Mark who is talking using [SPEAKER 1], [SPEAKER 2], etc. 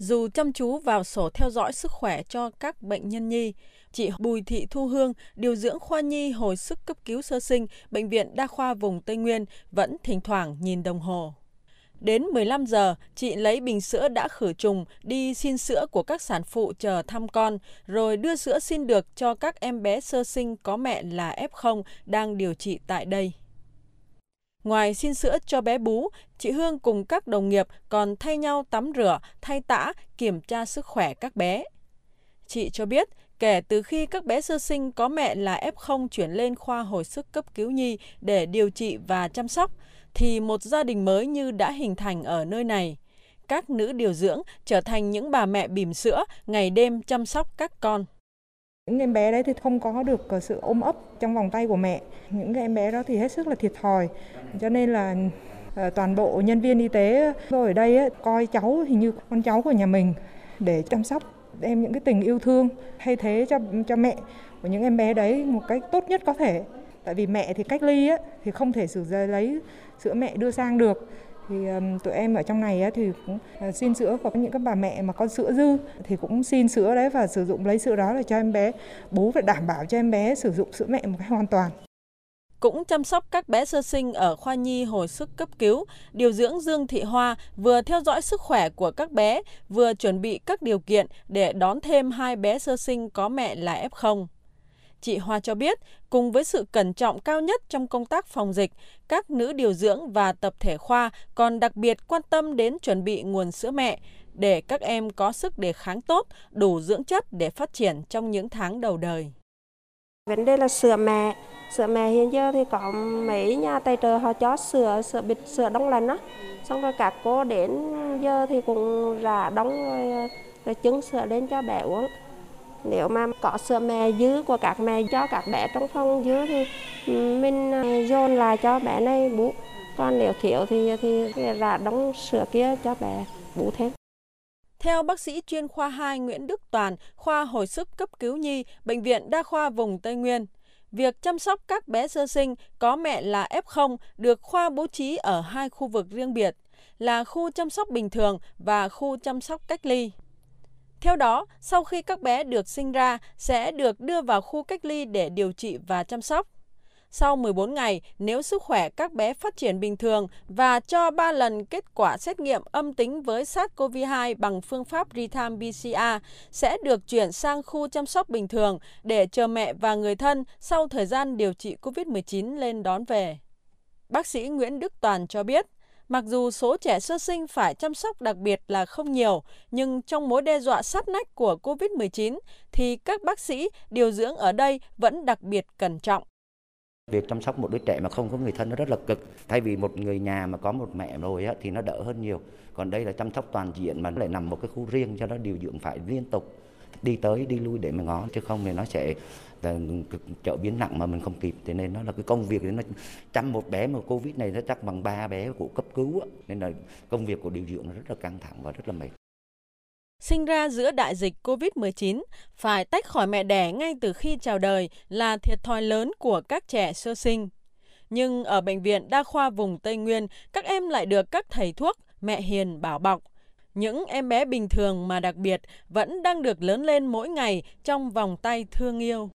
[SPEAKER 1] Dù chăm chú vào sổ theo dõi sức khỏe cho các bệnh nhân nhi, chị Bùi Thị Thu Hương, điều dưỡng khoa nhi hồi sức cấp cứu sơ sinh, Bệnh viện Đa khoa vùng Tây Nguyên vẫn thỉnh thoảng nhìn đồng hồ. Đến 15 giờ, chị lấy bình sữa đã khử trùng đi xin sữa của các sản phụ chờ thăm con, rồi đưa sữa xin được cho các em bé sơ sinh có mẹ là F0 đang điều trị tại đây. Ngoài xin sữa cho bé bú, chị Hương cùng các đồng nghiệp còn thay nhau tắm rửa, thay tã, kiểm tra sức khỏe các bé. Chị cho biết, kể từ khi các bé sơ sinh có mẹ là F0 chuyển lên khoa hồi sức cấp cứu nhi để điều trị và chăm sóc, thì một gia đình mới như đã hình thành ở nơi này. Các nữ điều dưỡng trở thành những bà mẹ bỉm sữa, ngày đêm chăm sóc các con.
[SPEAKER 2] Những em bé đấy thì không có được ờ, sự ôm ấp trong vòng tay của mẹ. Những cái em bé đó thì hết sức là thiệt thòi. Cho nên là ờ, toàn bộ nhân viên y tế ờ, ở đây ấy, coi cháu hình như con cháu của nhà mình để chăm sóc em những cái tình yêu thương thay thế cho cho mẹ của những em bé đấy một cách tốt nhất có thể tại vì mẹ thì cách ly ấy, thì không thể sử lấy sữa mẹ đưa sang được thì tụi em ở trong này thì cũng ờ, xin sữa có những các bà mẹ mà có sữa dư thì cũng xin sữa đấy và sử dụng lấy sữa đó để cho em bé bố phải đảm bảo cho em bé sử dụng sữa mẹ một cách hoàn toàn
[SPEAKER 1] cũng chăm sóc các bé sơ sinh ở khoa nhi hồi sức cấp cứu, điều dưỡng Dương Thị Hoa vừa theo dõi sức khỏe của các bé, vừa chuẩn bị các điều kiện để đón thêm hai bé sơ sinh có mẹ là F0. Chị Hoa cho biết, cùng với sự cẩn trọng cao nhất trong công tác phòng dịch, các nữ điều dưỡng và tập thể khoa còn đặc biệt quan tâm đến chuẩn bị nguồn sữa mẹ để các em có sức đề kháng tốt, đủ dưỡng chất để phát triển trong những tháng đầu đời.
[SPEAKER 3] Vấn đề là sữa mẹ, sữa mẹ hiện giờ thì có mấy nhà tài trợ họ cho sữa sữa bịt sữa đông lạnh á, xong rồi các cô đến giờ thì cũng rà đóng rồi, rồi trứng sữa lên cho bé uống nếu mà có sữa mẹ dư của các mẹ cho các bé trong phòng dư thì ừ, mình ờ, dồn lại cho bé này bú còn nếu thiếu thì thì ra đóng sữa kia cho bé bú thêm
[SPEAKER 1] theo bác sĩ chuyên khoa 2 Nguyễn Đức Toàn, khoa hồi sức cấp cứu nhi, Bệnh viện Đa khoa vùng Tây Nguyên, việc chăm sóc các bé sơ sinh có mẹ là F0 được khoa bố trí ở hai khu vực riêng biệt, là khu chăm sóc bình thường và khu chăm sóc cách ly. Theo đó, sau khi các bé được sinh ra sẽ được đưa vào khu cách ly để điều trị và chăm sóc. Sau 14 ngày, nếu sức khỏe các bé phát triển bình thường và cho 3 lần kết quả xét nghiệm âm tính với SARS-CoV-2 bằng phương pháp real-time PCR, sẽ được chuyển sang khu chăm sóc bình thường để chờ mẹ và người thân sau thời gian điều trị COVID-19 lên đón về. Bác sĩ Nguyễn Đức Toàn cho biết, Mặc dù số trẻ sơ sinh phải chăm sóc đặc biệt là không nhiều, nhưng trong mối đe dọa sát nách của COVID-19 thì các bác sĩ, điều dưỡng ở đây vẫn đặc biệt cẩn trọng.
[SPEAKER 4] Việc chăm sóc một đứa trẻ mà không có người thân nó rất là cực. Thay vì một người nhà mà có một mẹ rồi á, thì nó đỡ hơn nhiều. Còn đây là chăm sóc toàn diện mà nó lại nằm một cái khu riêng cho nó điều dưỡng phải liên tục đi tới đi lui để mà ngó chứ không thì nó sẽ là biến nặng mà mình không kịp thế nên nó là cái công việc nó chăm một bé mà covid này nó chắc bằng ba bé của cấp cứu nên là công việc của điều dưỡng nó rất là căng thẳng và rất là mệt
[SPEAKER 1] Sinh ra giữa đại dịch COVID-19, phải tách khỏi mẹ đẻ ngay từ khi chào đời là thiệt thòi lớn của các trẻ sơ sinh. Nhưng ở Bệnh viện Đa khoa vùng Tây Nguyên, các em lại được các thầy thuốc, mẹ hiền bảo bọc. Những em bé bình thường mà đặc biệt vẫn đang được lớn lên mỗi ngày trong vòng tay thương yêu.